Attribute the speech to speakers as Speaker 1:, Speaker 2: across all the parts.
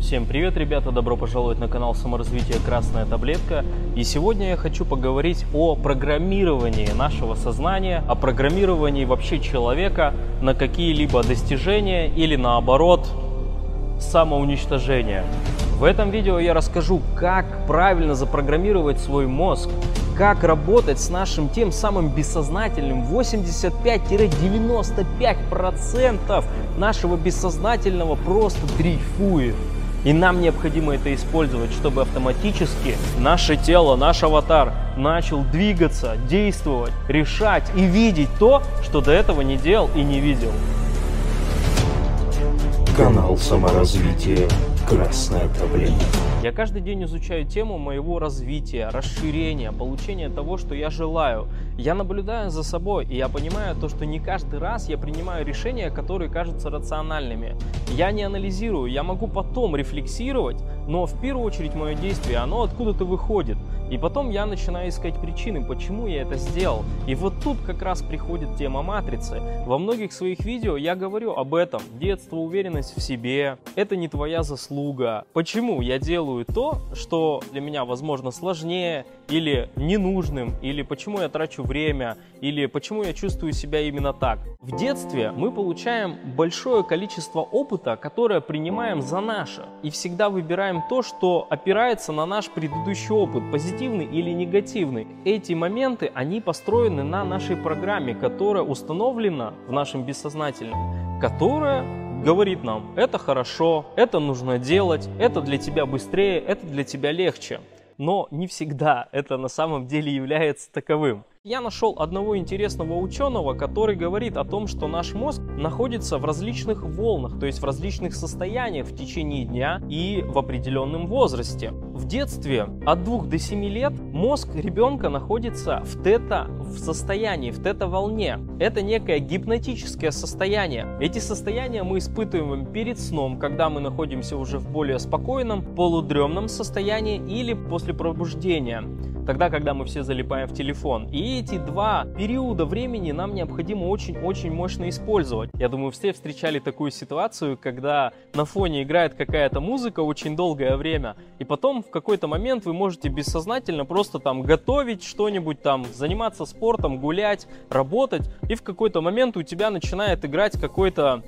Speaker 1: Всем привет, ребята! Добро пожаловать на канал саморазвития Красная Таблетка. И сегодня я хочу поговорить о программировании нашего сознания, о программировании вообще человека на какие-либо достижения или наоборот самоуничтожение. В этом видео я расскажу, как правильно запрограммировать свой мозг, как работать с нашим тем самым бессознательным 85-95% нашего бессознательного просто дрейфует. И нам необходимо это использовать, чтобы автоматически наше тело, наш аватар начал двигаться, действовать, решать и видеть то, что до этого не делал и не видел.
Speaker 2: Канал саморазвития Красная таблетка.
Speaker 1: Я каждый день изучаю тему моего развития, расширения, получения того, что я желаю. Я наблюдаю за собой, и я понимаю то, что не каждый раз я принимаю решения, которые кажутся рациональными. Я не анализирую, я могу потом рефлексировать, но в первую очередь мое действие, оно откуда-то выходит. И потом я начинаю искать причины, почему я это сделал. И вот тут как раз приходит тема матрицы. Во многих своих видео я говорю об этом. Детство, уверенность в себе. Это не твоя заслуга. Почему я делаю то, что для меня, возможно, сложнее или ненужным, или почему я трачу время, или почему я чувствую себя именно так. В детстве мы получаем большое количество опыта, которое принимаем за наше. И всегда выбираем то, что опирается на наш предыдущий опыт, позитивный или негативный. Эти моменты, они построены на нашей программе, которая установлена в нашем бессознательном, которая говорит нам, это хорошо, это нужно делать, это для тебя быстрее, это для тебя легче. Но не всегда это на самом деле является таковым. Я нашел одного интересного ученого, который говорит о том, что наш мозг находится в различных волнах, то есть в различных состояниях в течение дня и в определенном возрасте. В детстве от 2 до 7 лет мозг ребенка находится в тета в состоянии, в тета-волне. Это некое гипнотическое состояние. Эти состояния мы испытываем перед сном, когда мы находимся уже в более спокойном, полудремном состоянии или после пробуждения тогда, когда мы все залипаем в телефон. И эти два периода времени нам необходимо очень-очень мощно использовать. Я думаю, все встречали такую ситуацию, когда на фоне играет какая-то музыка очень долгое время, и потом в какой-то момент вы можете бессознательно просто там готовить что-нибудь там, заниматься спортом, гулять, работать, и в какой-то момент у тебя начинает играть какой-то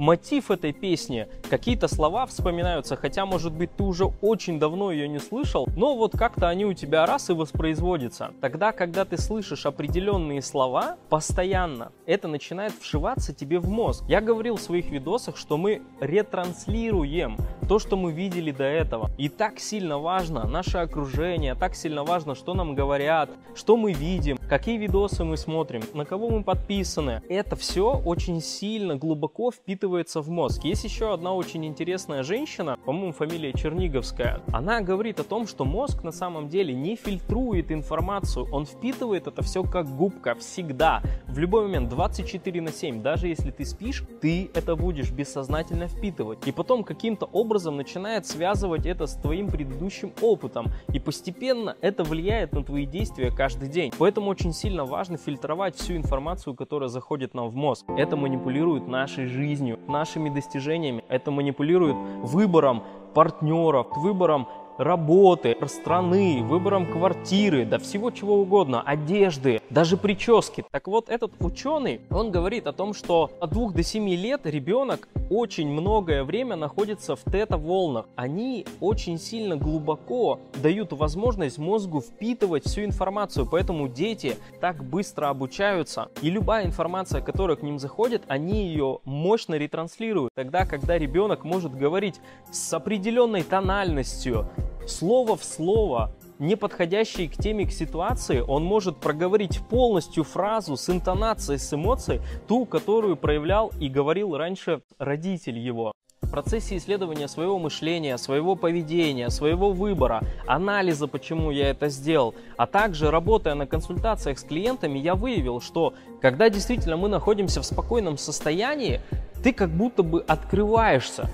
Speaker 1: мотив этой песни, какие-то слова вспоминаются, хотя, может быть, ты уже очень давно ее не слышал, но вот как-то они у тебя раз и воспроизводятся. Тогда, когда ты слышишь определенные слова постоянно, это начинает вшиваться тебе в мозг. Я говорил в своих видосах, что мы ретранслируем то, что мы видели до этого. И так сильно важно наше окружение, так сильно важно, что нам говорят, что мы видим, какие видосы мы смотрим, на кого мы подписаны. Это все очень сильно, глубоко впитывается впитывается в мозг. Есть еще одна очень интересная женщина, по-моему, фамилия Черниговская. Она говорит о том, что мозг на самом деле не фильтрует информацию, он впитывает это все как губка всегда, в любой момент, 24 на 7. Даже если ты спишь, ты это будешь бессознательно впитывать. И потом каким-то образом начинает связывать это с твоим предыдущим опытом. И постепенно это влияет на твои действия каждый день. Поэтому очень сильно важно фильтровать всю информацию, которая заходит нам в мозг. Это манипулирует нашей жизнью, нашими достижениями. Это манипулирует выбором партнеров, выбором работы, страны, выбором квартиры, да всего чего угодно, одежды, даже прически. Так вот, этот ученый, он говорит о том, что от 2 до 7 лет ребенок очень многое время находится в тета-волнах. Они очень сильно глубоко дают возможность мозгу впитывать всю информацию, поэтому дети так быстро обучаются. И любая информация, которая к ним заходит, они ее мощно ретранслируют. Тогда, когда ребенок может говорить с определенной тональностью, слово в слово, не подходящий к теме, к ситуации, он может проговорить полностью фразу с интонацией, с эмоцией, ту, которую проявлял и говорил раньше родитель его. В процессе исследования своего мышления, своего поведения, своего выбора, анализа, почему я это сделал, а также работая на консультациях с клиентами, я выявил, что когда действительно мы находимся в спокойном состоянии, ты как будто бы открываешься,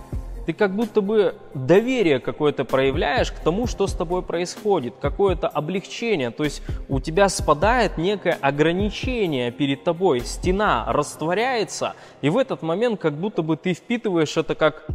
Speaker 1: ты как будто бы доверие какое-то проявляешь к тому, что с тобой происходит, какое-то облегчение, то есть у тебя спадает некое ограничение перед тобой, стена растворяется, и в этот момент как будто бы ты впитываешь это как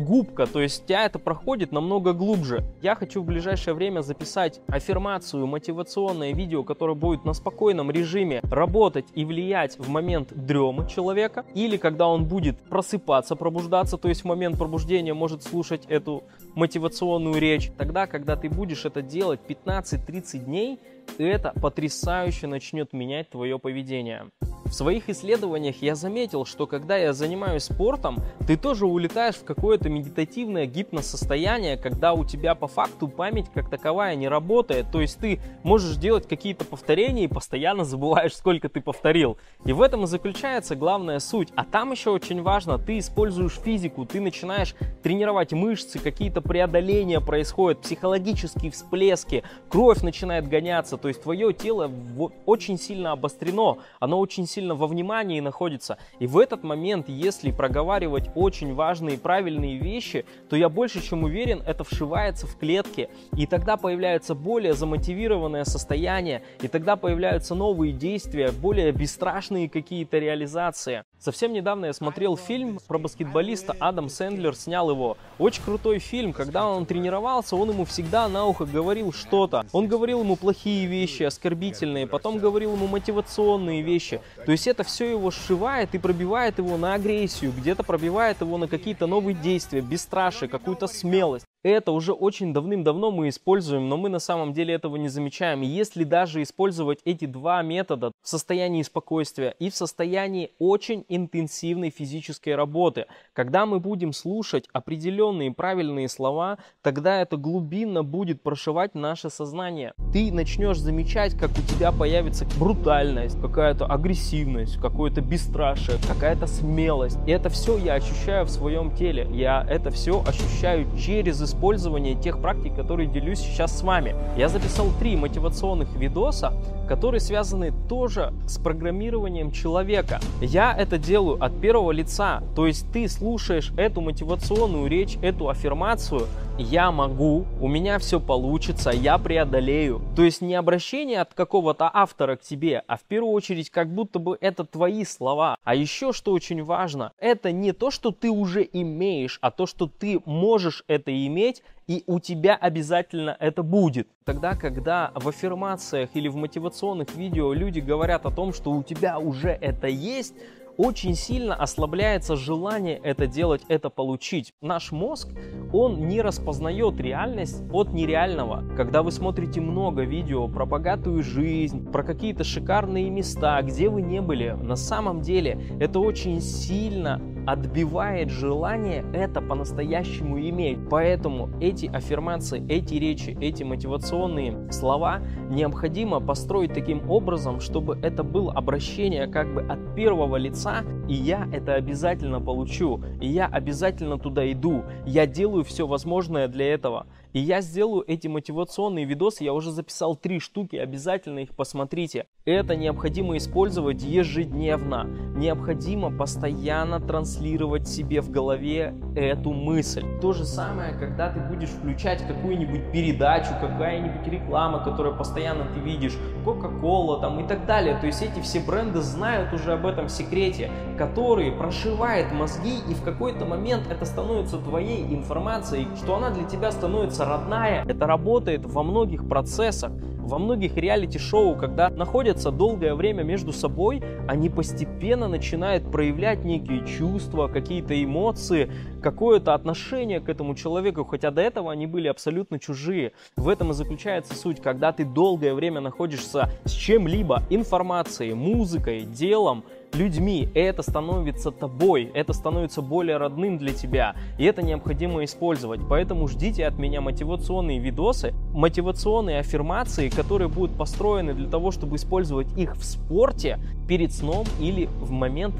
Speaker 1: губка, то есть тебя это проходит намного глубже. Я хочу в ближайшее время записать аффирмацию, мотивационное видео, которое будет на спокойном режиме работать и влиять в момент дремы человека, или когда он будет просыпаться, пробуждаться, то есть в момент пробуждения может слушать эту мотивационную речь. Тогда, когда ты будешь это делать 15-30 дней, это потрясающе начнет менять твое поведение. В своих исследованиях я заметил, что когда я занимаюсь спортом, ты тоже улетаешь в какое-то медитативное гипносостояние, когда у тебя по факту память как таковая не работает. То есть ты можешь делать какие-то повторения и постоянно забываешь, сколько ты повторил. И в этом и заключается главная суть. А там еще очень важно, ты используешь физику, ты начинаешь тренировать мышцы, какие-то преодоления происходят, психологические всплески, кровь начинает гоняться, то есть твое тело очень сильно обострено, оно очень сильно сильно во внимании находится. И в этот момент, если проговаривать очень важные и правильные вещи, то я больше чем уверен, это вшивается в клетки. И тогда появляется более замотивированное состояние, и тогда появляются новые действия, более бесстрашные какие-то реализации. Совсем недавно я смотрел фильм про баскетболиста, Адам Сэндлер снял его. Очень крутой фильм, когда он тренировался, он ему всегда на ухо говорил что-то. Он говорил ему плохие вещи, оскорбительные, потом говорил ему мотивационные вещи. То есть это все его сшивает и пробивает его на агрессию, где-то пробивает его на какие-то новые действия, бесстрашие, какую-то смелость. Это уже очень давным-давно мы используем, но мы на самом деле этого не замечаем. если даже использовать эти два метода в состоянии спокойствия и в состоянии очень интенсивной физической работы, когда мы будем слушать определенные правильные слова, тогда это глубинно будет прошивать наше сознание. Ты начнешь замечать, как у тебя появится брутальность, какая-то агрессивность, какое-то бесстрашие, какая-то смелость. И это все я ощущаю в своем теле. Я это все ощущаю через использования тех практик, которые делюсь сейчас с вами. Я записал три мотивационных видоса, которые связаны тоже с программированием человека. Я это делаю от первого лица, то есть ты слушаешь эту мотивационную речь, эту аффирмацию, я могу, у меня все получится, я преодолею. То есть не обращение от какого-то автора к тебе, а в первую очередь как будто бы это твои слова. А еще что очень важно, это не то, что ты уже имеешь, а то, что ты можешь это иметь и у тебя обязательно это будет. Тогда, когда в аффирмациях или в мотивационных видео люди говорят о том, что у тебя уже это есть, очень сильно ослабляется желание это делать, это получить. Наш мозг, он не распознает реальность от нереального. Когда вы смотрите много видео про богатую жизнь, про какие-то шикарные места, где вы не были, на самом деле это очень сильно отбивает желание это по-настоящему иметь. Поэтому эти аффирмации, эти речи, эти мотивационные слова необходимо построить таким образом, чтобы это было обращение как бы от первого лица, и я это обязательно получу, и я обязательно туда иду, я делаю все возможное для этого. И я сделаю эти мотивационные видосы, я уже записал три штуки, обязательно их посмотрите. Это необходимо использовать ежедневно. Необходимо постоянно транслировать себе в голове эту мысль. То же самое, когда ты будешь включать какую-нибудь передачу, какая-нибудь реклама, которую постоянно ты видишь, Coca-Cola там и так далее. То есть эти все бренды знают уже об этом секрете, который прошивает мозги и в какой-то момент это становится твоей информацией, что она для тебя становится становится родная. Это работает во многих процессах, во многих реалити-шоу, когда находятся долгое время между собой, они постепенно начинают проявлять некие чувства, какие-то эмоции, какое-то отношение к этому человеку, хотя до этого они были абсолютно чужие. В этом и заключается суть, когда ты долгое время находишься с чем-либо, информацией, музыкой, делом, людьми, и это становится тобой, это становится более родным для тебя, и это необходимо использовать. Поэтому ждите от меня мотивационные видосы, мотивационные аффирмации, которые будут построены для того, чтобы использовать их в спорте перед сном или в момент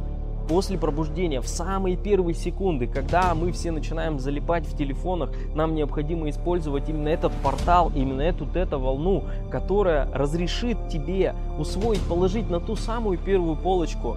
Speaker 1: после пробуждения, в самые первые секунды, когда мы все начинаем залипать в телефонах, нам необходимо использовать именно этот портал, именно эту тета-волну, которая разрешит тебе усвоить, положить на ту самую первую полочку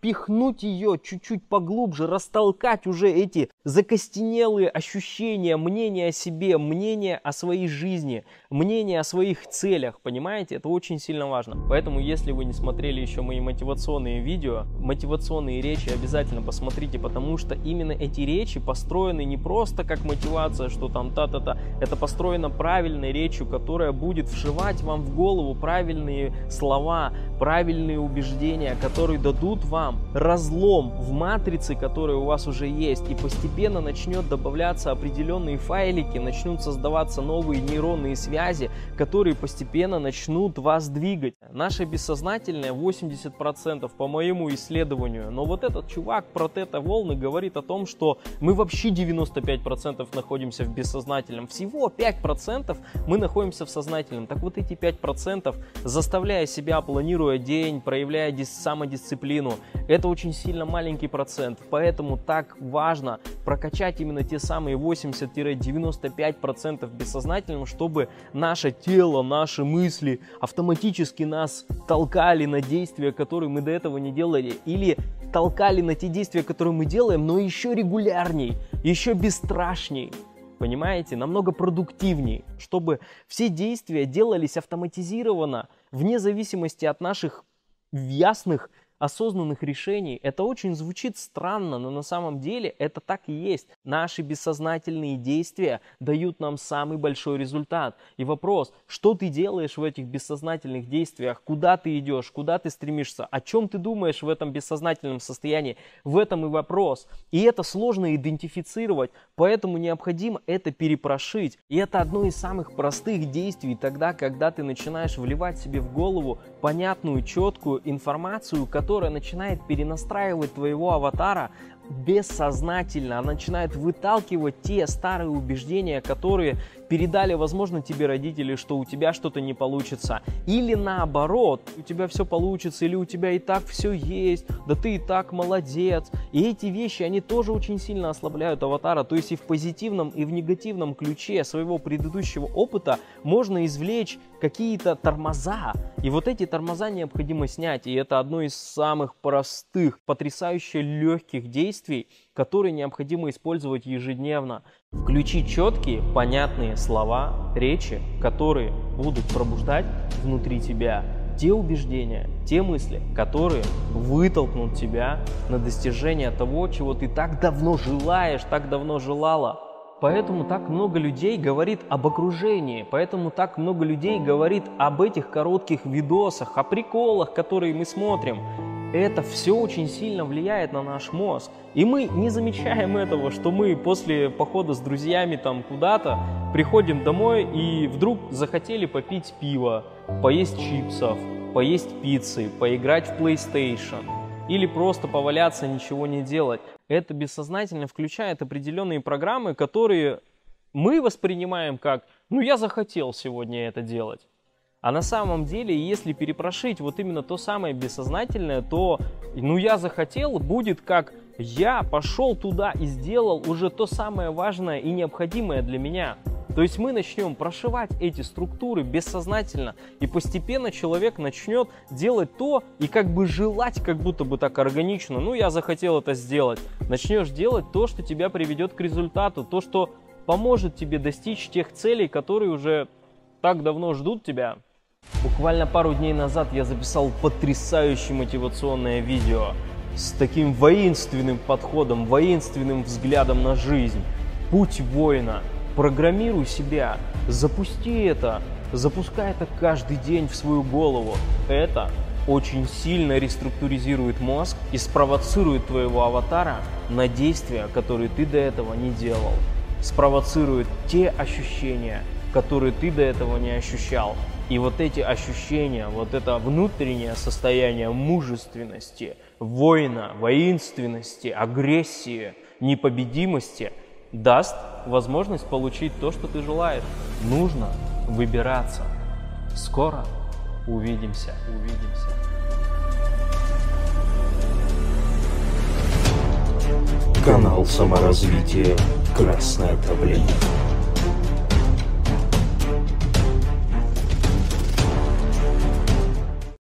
Speaker 1: пропихнуть ее чуть-чуть поглубже, растолкать уже эти закостенелые ощущения, мнения о себе, мнения о своей жизни, мнения о своих целях, понимаете? Это очень сильно важно. Поэтому, если вы не смотрели еще мои мотивационные видео, мотивационные речи обязательно посмотрите, потому что именно эти речи построены не просто как мотивация, что там та-та-та, это построено правильной речью, которая будет вшивать вам в голову правильные слова, правильные убеждения, которые дадут вам разлом в матрице, которая у вас уже есть, и постепенно начнет добавляться определенные файлики, начнут создаваться новые нейронные связи, которые постепенно начнут вас двигать. Наше бессознательное 80% по моему исследованию, но вот этот чувак про тета-волны говорит о том, что мы вообще 95% находимся в бессознательном, всего 5% мы находимся в сознательном. Так вот эти 5% заставляя себя, планируя день, проявляя самодисциплину, это очень сильно маленький процент, поэтому так важно прокачать именно те самые 80-95% бессознательным, чтобы наше тело, наши мысли автоматически нас толкали на действия, которые мы до этого не делали, или толкали на те действия, которые мы делаем, но еще регулярней, еще бесстрашней. Понимаете, намного продуктивней, чтобы все действия делались автоматизированно, вне зависимости от наших ясных осознанных решений. Это очень звучит странно, но на самом деле это так и есть. Наши бессознательные действия дают нам самый большой результат. И вопрос, что ты делаешь в этих бессознательных действиях, куда ты идешь, куда ты стремишься, о чем ты думаешь в этом бессознательном состоянии, в этом и вопрос. И это сложно идентифицировать, поэтому необходимо это перепрошить. И это одно из самых простых действий тогда, когда ты начинаешь вливать себе в голову понятную, четкую информацию, которая начинает перенастраивать твоего аватара бессознательно, она начинает выталкивать те старые убеждения, которые передали, возможно, тебе родители, что у тебя что-то не получится. Или наоборот, у тебя все получится, или у тебя и так все есть, да ты и так молодец. И эти вещи, они тоже очень сильно ослабляют аватара. То есть и в позитивном, и в негативном ключе своего предыдущего опыта можно извлечь какие-то тормоза. И вот эти тормоза необходимо снять. И это одно из самых простых, потрясающе легких действий, которые необходимо использовать ежедневно. Включи четкие, понятные слова, речи, которые будут пробуждать внутри тебя те убеждения, те мысли, которые вытолкнут тебя на достижение того, чего ты так давно желаешь, так давно желала. Поэтому так много людей говорит об окружении, поэтому так много людей говорит об этих коротких видосах, о приколах, которые мы смотрим это все очень сильно влияет на наш мозг. И мы не замечаем этого, что мы после похода с друзьями там куда-то приходим домой и вдруг захотели попить пиво, поесть чипсов, поесть пиццы, поиграть в PlayStation или просто поваляться, ничего не делать. Это бессознательно включает определенные программы, которые мы воспринимаем как «ну я захотел сегодня это делать». А на самом деле, если перепрошить вот именно то самое бессознательное, то «ну я захотел» будет как «я пошел туда и сделал уже то самое важное и необходимое для меня». То есть мы начнем прошивать эти структуры бессознательно, и постепенно человек начнет делать то и как бы желать, как будто бы так органично. Ну, я захотел это сделать. Начнешь делать то, что тебя приведет к результату, то, что поможет тебе достичь тех целей, которые уже так давно ждут тебя. Буквально пару дней назад я записал потрясающее мотивационное видео с таким воинственным подходом, воинственным взглядом на жизнь. Путь воина. Программируй себя, запусти это, запускай это каждый день в свою голову. Это очень сильно реструктуризирует мозг и спровоцирует твоего аватара на действия, которые ты до этого не делал. Спровоцирует те ощущения, которые ты до этого не ощущал. И вот эти ощущения, вот это внутреннее состояние мужественности, воина, воинственности, агрессии, непобедимости даст возможность получить то, что ты желаешь. Нужно выбираться. Скоро увидимся. Увидимся.
Speaker 2: Канал саморазвития «Красное таблица».